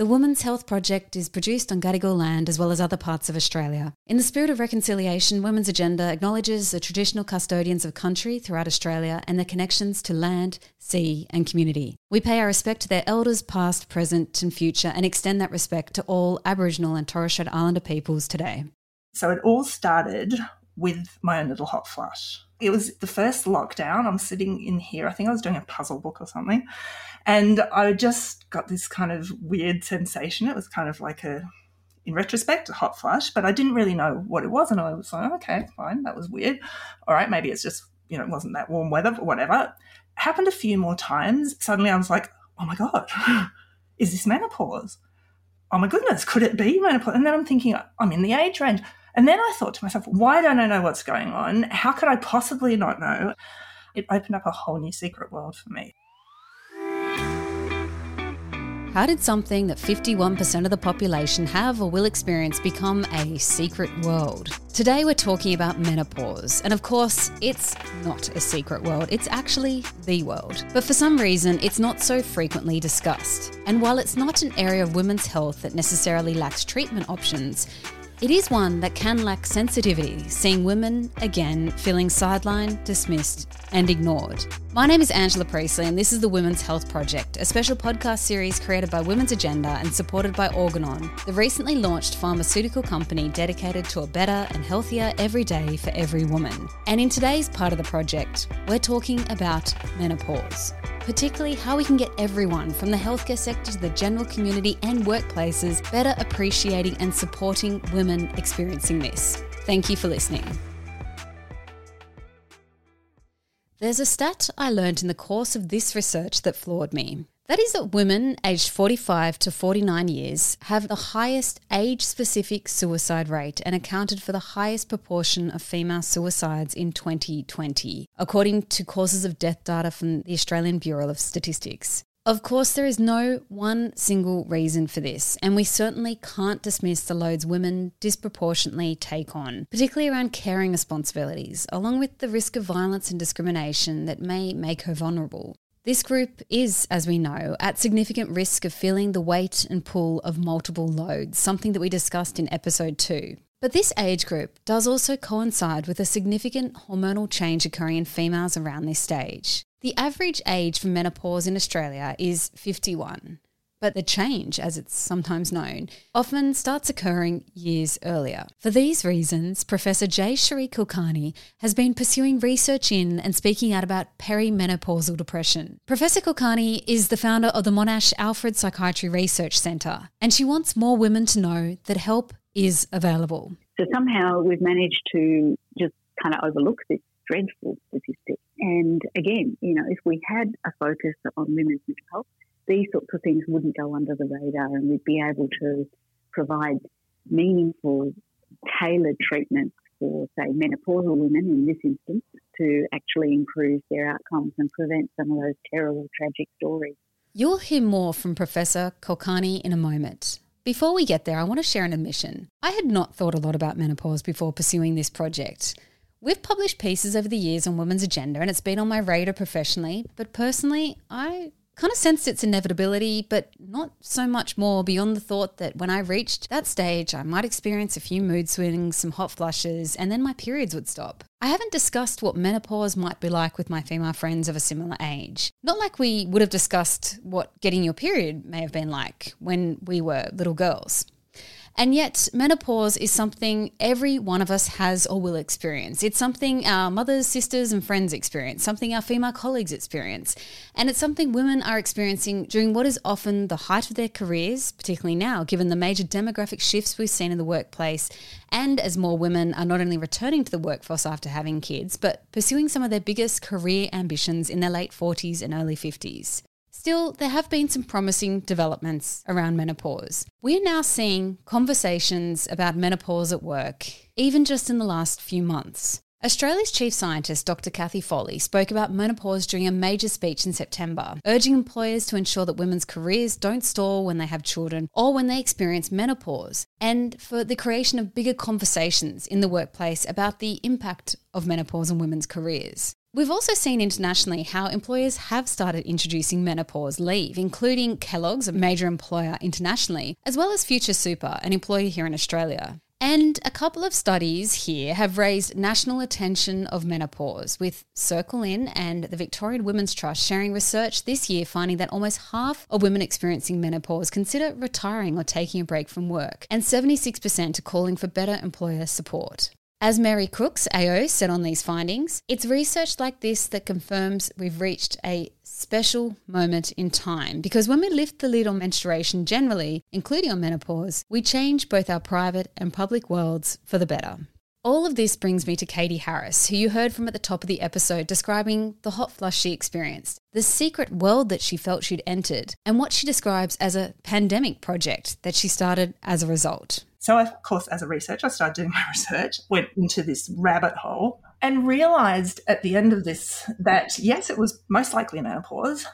The Women's Health Project is produced on Gadigal land as well as other parts of Australia. In the spirit of reconciliation, Women's Agenda acknowledges the traditional custodians of country throughout Australia and their connections to land, sea, and community. We pay our respect to their elders, past, present, and future, and extend that respect to all Aboriginal and Torres Strait Islander peoples today. So it all started with my own little hot flush. It was the first lockdown. I'm sitting in here. I think I was doing a puzzle book or something. And I just got this kind of weird sensation. It was kind of like a, in retrospect, a hot flush, but I didn't really know what it was. And I was like, oh, okay, fine, that was weird. All right, maybe it's just, you know, it wasn't that warm weather, but whatever. happened a few more times. Suddenly I was like, oh my God, is this menopause? Oh my goodness, could it be menopause? And then I'm thinking, I'm in the age range. And then I thought to myself, why don't I know what's going on? How could I possibly not know? It opened up a whole new secret world for me. How did something that 51% of the population have or will experience become a secret world? Today we're talking about menopause, and of course, it's not a secret world, it's actually the world. But for some reason, it's not so frequently discussed. And while it's not an area of women's health that necessarily lacks treatment options, it is one that can lack sensitivity, seeing women, again, feeling sidelined, dismissed, and ignored. My name is Angela Priestley, and this is the Women's Health Project, a special podcast series created by Women's Agenda and supported by Organon, the recently launched pharmaceutical company dedicated to a better and healthier every day for every woman. And in today's part of the project, we're talking about menopause particularly how we can get everyone from the healthcare sector to the general community and workplaces better appreciating and supporting women experiencing this. Thank you for listening. There's a stat I learned in the course of this research that floored me. That is that women aged 45 to 49 years have the highest age specific suicide rate and accounted for the highest proportion of female suicides in 2020, according to causes of death data from the Australian Bureau of Statistics. Of course, there is no one single reason for this, and we certainly can't dismiss the loads women disproportionately take on, particularly around caring responsibilities, along with the risk of violence and discrimination that may make her vulnerable. This group is, as we know, at significant risk of feeling the weight and pull of multiple loads, something that we discussed in episode 2. But this age group does also coincide with a significant hormonal change occurring in females around this stage. The average age for menopause in Australia is 51. But the change, as it's sometimes known, often starts occurring years earlier. For these reasons, Professor Jayashri Kulkarni has been pursuing research in and speaking out about perimenopausal depression. Professor Kulkarni is the founder of the Monash Alfred Psychiatry Research Centre, and she wants more women to know that help is available. So somehow we've managed to just kind of overlook this dreadful statistic. And again, you know, if we had a focus on women's mental health, these sorts of things wouldn't go under the radar and we'd be able to provide meaningful, tailored treatments for, say, menopausal women in this instance to actually improve their outcomes and prevent some of those terrible, tragic stories. You'll hear more from Professor Kulkarni in a moment. Before we get there, I want to share an admission. I had not thought a lot about menopause before pursuing this project. We've published pieces over the years on women's agenda and it's been on my radar professionally, but personally, I kind of sensed its inevitability, but not so much more beyond the thought that when I reached that stage, I might experience a few mood swings, some hot flushes, and then my periods would stop. I haven't discussed what menopause might be like with my female friends of a similar age. Not like we would have discussed what getting your period may have been like when we were little girls. And yet, menopause is something every one of us has or will experience. It's something our mothers, sisters, and friends experience, something our female colleagues experience. And it's something women are experiencing during what is often the height of their careers, particularly now, given the major demographic shifts we've seen in the workplace, and as more women are not only returning to the workforce after having kids, but pursuing some of their biggest career ambitions in their late 40s and early 50s. Still, there have been some promising developments around menopause. We are now seeing conversations about menopause at work, even just in the last few months. Australia's chief scientist, Dr. Cathy Foley, spoke about menopause during a major speech in September, urging employers to ensure that women's careers don't stall when they have children or when they experience menopause, and for the creation of bigger conversations in the workplace about the impact of menopause on women's careers. We've also seen internationally how employers have started introducing menopause leave, including Kellogg's, a major employer internationally, as well as Future Super, an employer here in Australia. And a couple of studies here have raised national attention of menopause, with Circle In and the Victorian Women's Trust sharing research this year finding that almost half of women experiencing menopause consider retiring or taking a break from work, and 76% are calling for better employer support. As Mary Crooks, AO, said on these findings, it's research like this that confirms we've reached a special moment in time because when we lift the lid on menstruation generally, including on menopause, we change both our private and public worlds for the better. All of this brings me to Katie Harris, who you heard from at the top of the episode describing the hot flush she experienced, the secret world that she felt she'd entered, and what she describes as a pandemic project that she started as a result. So, of course, as a researcher, I started doing my research, went into this rabbit hole, and realized at the end of this that yes, it was most likely menopause,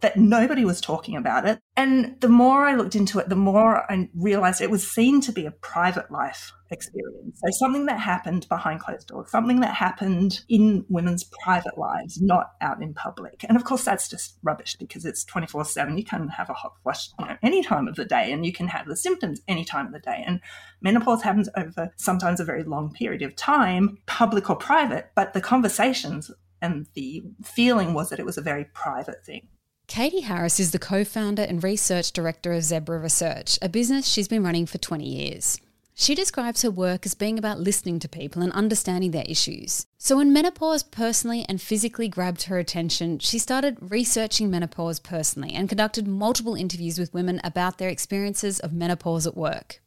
that nobody was talking about it. And the more I looked into it, the more I realized it was seen to be a private life experience. So something that happened behind closed doors, something that happened in women's private lives, not out in public. And of course, that's just rubbish because it's 24 7. You can have a hot flush you know, any time of the day and you can have the symptoms any time of the day. And menopause happens over sometimes a very long period of time, public or private, but the conversations and the feeling was that it was a very private thing. Katie Harris is the co founder and research director of Zebra Research, a business she's been running for 20 years. She describes her work as being about listening to people and understanding their issues. So, when menopause personally and physically grabbed her attention, she started researching menopause personally and conducted multiple interviews with women about their experiences of menopause at work.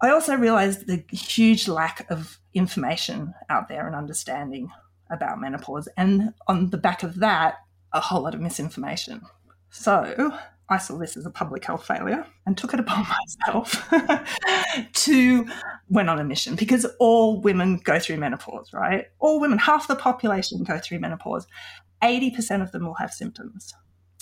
I also realised the huge lack of information out there and understanding about menopause. And on the back of that, a whole lot of misinformation. So I saw this as a public health failure and took it upon myself to went on a mission because all women go through menopause, right? All women, half the population go through menopause. 80% of them will have symptoms.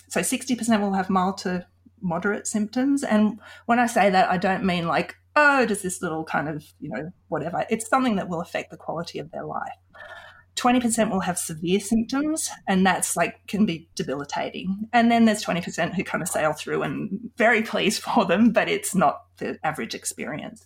So 60% will have mild to moderate symptoms. And when I say that, I don't mean like, oh, just this little kind of, you know, whatever. It's something that will affect the quality of their life. 20% will have severe symptoms, and that's like can be debilitating. And then there's 20% who kind of sail through and very pleased for them, but it's not the average experience.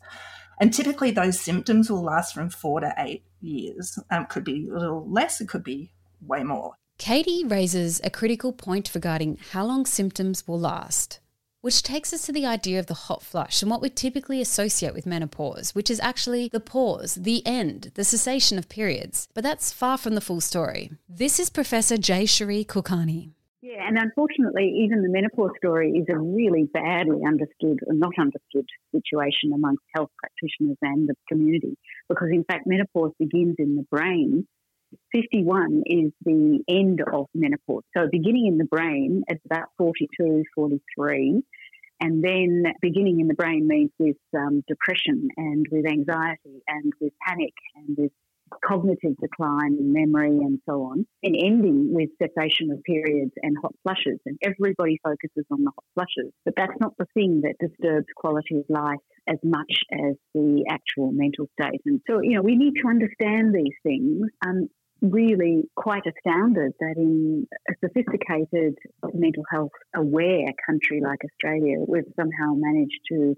And typically, those symptoms will last from four to eight years. Um, could be a little less, it could be way more. Katie raises a critical point regarding how long symptoms will last. Which takes us to the idea of the hot flush and what we typically associate with menopause, which is actually the pause, the end, the cessation of periods. But that's far from the full story. This is Professor Jayashri Kulkarni. Yeah, and unfortunately, even the menopause story is a really badly understood or not understood situation amongst health practitioners and the community because, in fact, menopause begins in the brain 51 is the end of menopause. So beginning in the brain at about 42, 43. And then beginning in the brain means with um, depression and with anxiety and with panic and with cognitive decline and memory and so on, and ending with cessation of periods and hot flushes. And everybody focuses on the hot flushes, but that's not the thing that disturbs quality of life as much as the actual mental state. And so, you know, we need to understand these things. Um, really quite astounded that in a sophisticated mental health aware country like Australia, we've somehow managed to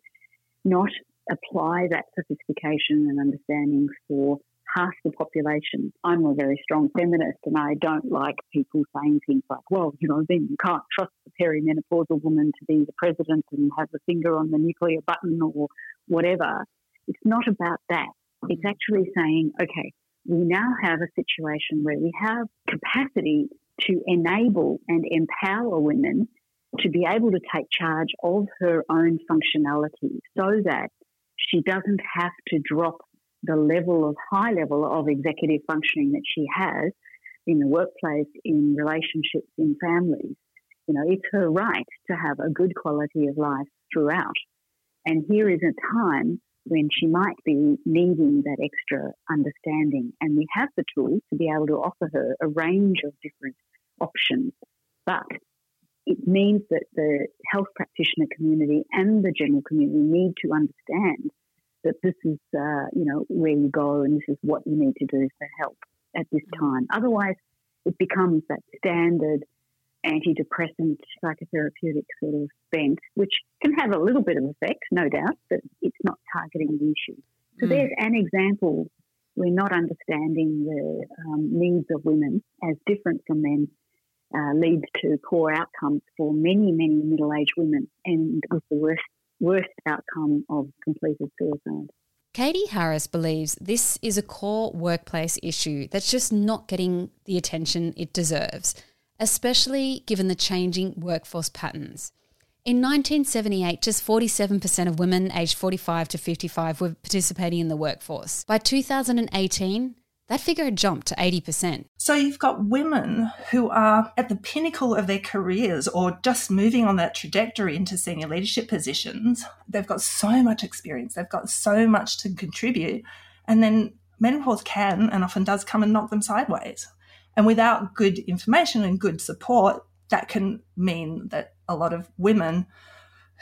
not apply that sophistication and understanding for half the population. I'm a very strong feminist and I don't like people saying things like, well, you know, then you can't trust the perimenopausal woman to be the president and have a finger on the nuclear button or whatever. It's not about that. It's actually saying, okay, we now have a situation where we have capacity to enable and empower women to be able to take charge of her own functionality so that she doesn't have to drop the level of high level of executive functioning that she has in the workplace, in relationships, in families. You know, it's her right to have a good quality of life throughout. And here is a time when she might be needing that extra understanding. And we have the tools to be able to offer her a range of different options. But it means that the health practitioner community and the general community need to understand that this is, uh, you know, where you go and this is what you need to do for help. at this time. Otherwise, it becomes that standard antidepressant psychotherapeutic sort of bent, which can have a little bit of effect, no doubt, but it's not targeting the issue. So mm. there's an example. We're not understanding the um, needs of women as different from men uh, leads to poor outcomes for many, many middle-aged women, and with the worst worst outcome of completed suicide. Katie Harris believes this is a core workplace issue that's just not getting the attention it deserves, especially given the changing workforce patterns. In 1978, just 47% of women aged 45 to 55 were participating in the workforce. By 2018, that figure had jumped to 80%. So you've got women who are at the pinnacle of their careers or just moving on that trajectory into senior leadership positions. They've got so much experience, they've got so much to contribute. And then menopause can and often does come and knock them sideways. And without good information and good support, that can mean that a lot of women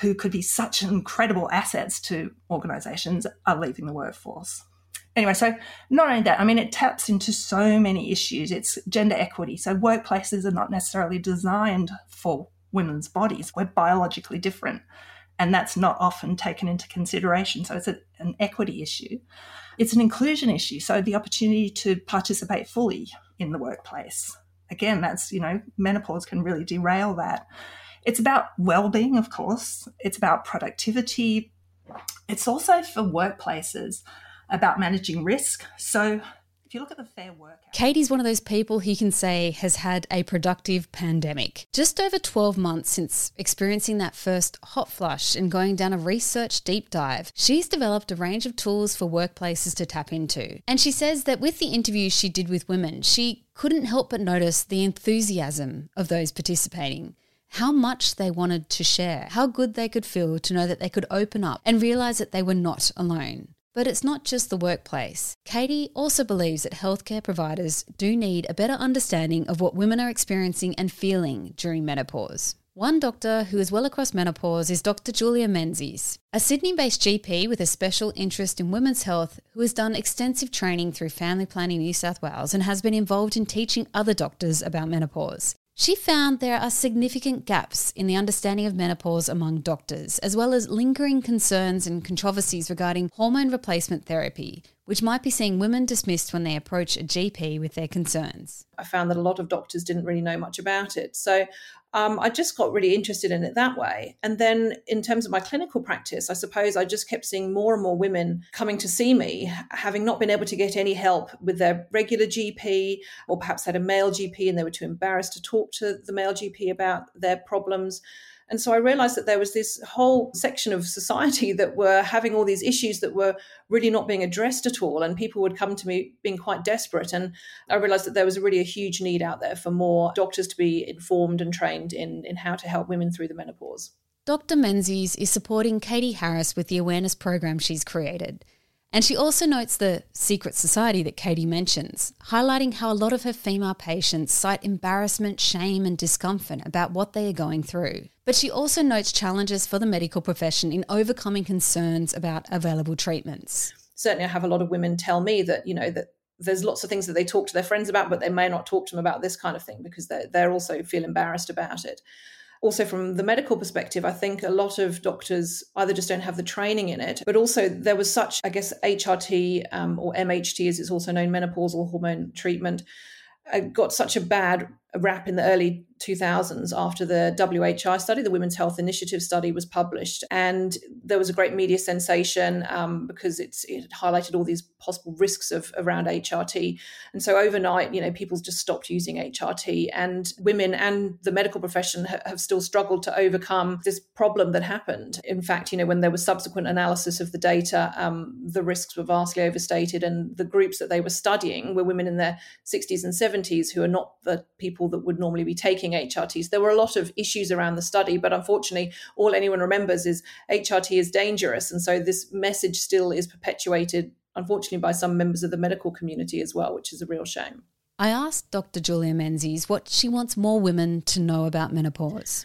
who could be such incredible assets to organizations are leaving the workforce anyway, so not only that, I mean, it taps into so many issues. It's gender equity. So workplaces are not necessarily designed for women's bodies. We're biologically different, and that's not often taken into consideration. So it's a, an equity issue. It's an inclusion issue. So the opportunity to participate fully in the workplace. Again, that's, you know, menopause can really derail that. It's about well-being, of course. It's about productivity. It's also for workplaces about managing risk. So you look at the fair work. Katie's one of those people he can say has had a productive pandemic. Just over 12 months since experiencing that first hot flush and going down a research deep dive, she's developed a range of tools for workplaces to tap into. And she says that with the interviews she did with women, she couldn't help but notice the enthusiasm of those participating how much they wanted to share, how good they could feel to know that they could open up and realize that they were not alone. But it's not just the workplace. Katie also believes that healthcare providers do need a better understanding of what women are experiencing and feeling during menopause. One doctor who is well across menopause is Dr. Julia Menzies, a Sydney based GP with a special interest in women's health who has done extensive training through Family Planning New South Wales and has been involved in teaching other doctors about menopause. She found there are significant gaps in the understanding of menopause among doctors, as well as lingering concerns and controversies regarding hormone replacement therapy, which might be seeing women dismissed when they approach a GP with their concerns. I found that a lot of doctors didn't really know much about it. So um, I just got really interested in it that way. And then in terms of my clinical practice, I suppose I just kept seeing more and more women coming to see me, having not been able to get any help with their regular GP, or perhaps had a male GP and they were too embarrassed to talk to the male GP about their problems. And so I realized that there was this whole section of society that were having all these issues that were really not being addressed at all. And people would come to me being quite desperate. And I realized that there was really a huge need out there for more doctors to be informed and trained in, in how to help women through the menopause. Dr. Menzies is supporting Katie Harris with the awareness program she's created. And she also notes the secret society that Katie mentions, highlighting how a lot of her female patients cite embarrassment, shame, and discomfort about what they are going through. But she also notes challenges for the medical profession in overcoming concerns about available treatments. Certainly, I have a lot of women tell me that, you know, that there's lots of things that they talk to their friends about, but they may not talk to them about this kind of thing because they they also feel embarrassed about it. Also from the medical perspective, I think a lot of doctors either just don't have the training in it, but also there was such, I guess, HRT um, or MHT, as it's also known, menopausal hormone treatment, uh, got such a bad rap in the early 2000s after the WHI study, the Women's Health Initiative study, was published. And there was a great media sensation um, because it highlighted all these possible risks of around HRT. And so overnight, you know, people just stopped using HRT. And women and the medical profession ha- have still struggled to overcome this problem that happened. In fact, you know, when there was subsequent analysis of the data, um, the risks were vastly overstated. And the groups that they were studying were women in their 60s and 70s who are not the people that would normally be taking HRTs. There were a lot of issues around the study, but unfortunately, all anyone remembers is HRT is dangerous. And so this message still is perpetuated, unfortunately, by some members of the medical community as well, which is a real shame. I asked Dr. Julia Menzies what she wants more women to know about menopause.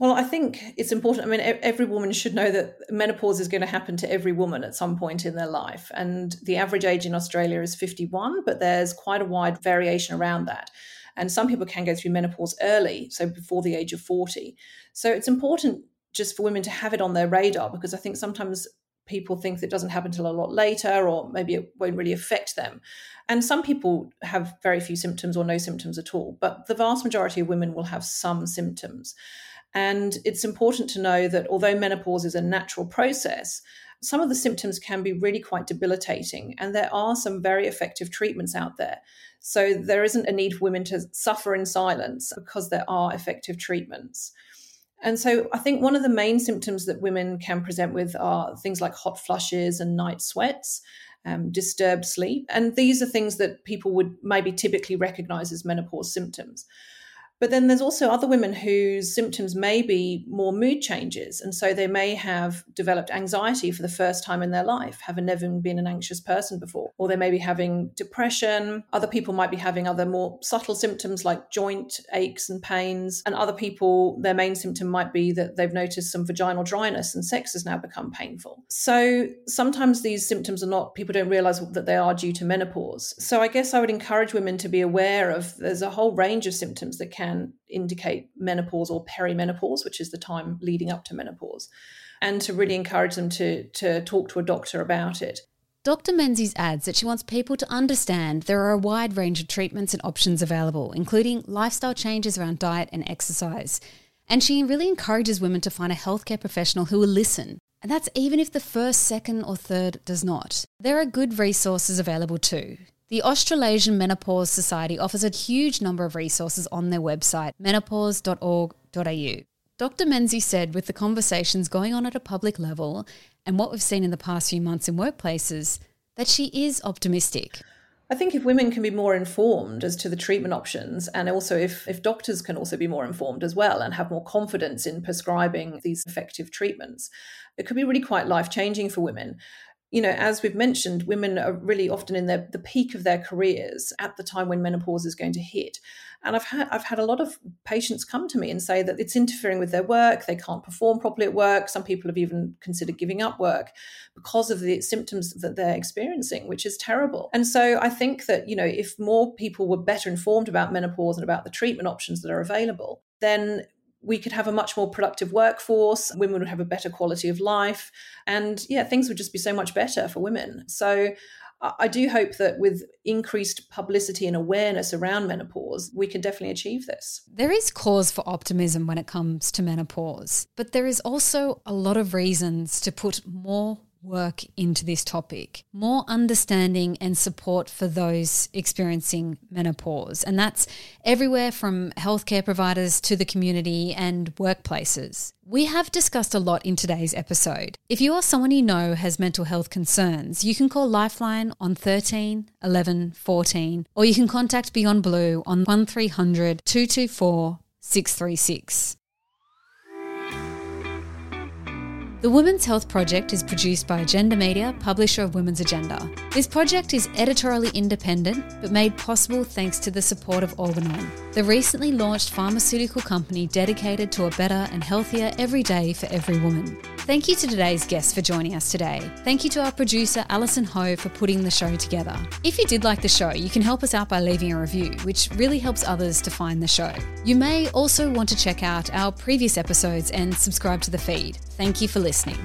Well, I think it's important. I mean, every woman should know that menopause is going to happen to every woman at some point in their life. And the average age in Australia is 51, but there's quite a wide variation around that. And some people can go through menopause early, so before the age of 40. So it's important just for women to have it on their radar because I think sometimes people think that it doesn't happen until a lot later or maybe it won't really affect them. And some people have very few symptoms or no symptoms at all, but the vast majority of women will have some symptoms. And it's important to know that although menopause is a natural process, some of the symptoms can be really quite debilitating. And there are some very effective treatments out there. So there isn't a need for women to suffer in silence because there are effective treatments. And so I think one of the main symptoms that women can present with are things like hot flushes and night sweats. Um, disturbed sleep. And these are things that people would maybe typically recognize as menopause symptoms. But then there's also other women whose symptoms may be more mood changes. And so they may have developed anxiety for the first time in their life, having never been an anxious person before. Or they may be having depression. Other people might be having other more subtle symptoms like joint aches and pains. And other people, their main symptom might be that they've noticed some vaginal dryness and sex has now become painful. So sometimes these symptoms are not, people don't realize that they are due to menopause. So I guess I would encourage women to be aware of there's a whole range of symptoms that can can indicate menopause or perimenopause, which is the time leading up to menopause, and to really encourage them to, to talk to a doctor about it. Dr. Menzies adds that she wants people to understand there are a wide range of treatments and options available, including lifestyle changes around diet and exercise. And she really encourages women to find a healthcare professional who will listen. And that's even if the first, second, or third does not. There are good resources available too. The Australasian Menopause Society offers a huge number of resources on their website, menopause.org.au. Dr. Menzies said with the conversations going on at a public level and what we've seen in the past few months in workplaces, that she is optimistic. I think if women can be more informed as to the treatment options, and also if, if doctors can also be more informed as well and have more confidence in prescribing these effective treatments, it could be really quite life changing for women you know, as we've mentioned, women are really often in their, the peak of their careers at the time when menopause is going to hit. And I've had I've had a lot of patients come to me and say that it's interfering with their work. They can't perform properly at work. Some people have even considered giving up work because of the symptoms that they're experiencing, which is terrible. And so I think that you know if more people were better informed about menopause and about the treatment options that are available, then we could have a much more productive workforce, women would have a better quality of life, and yeah, things would just be so much better for women. So I do hope that with increased publicity and awareness around menopause, we can definitely achieve this. There is cause for optimism when it comes to menopause, but there is also a lot of reasons to put more work into this topic, more understanding and support for those experiencing menopause. And that's everywhere from healthcare providers to the community and workplaces. We have discussed a lot in today's episode. If you or someone you know has mental health concerns, you can call Lifeline on 13 11 14 or you can contact Beyond Blue on 1300 224 636. The Women's Health Project is produced by Agenda Media, publisher of Women's Agenda. This project is editorially independent, but made possible thanks to the support of Organon, the recently launched pharmaceutical company dedicated to a better and healthier every day for every woman. Thank you to today's guests for joining us today. Thank you to our producer, Alison Ho, for putting the show together. If you did like the show, you can help us out by leaving a review, which really helps others to find the show. You may also want to check out our previous episodes and subscribe to the feed. Thank you for listening.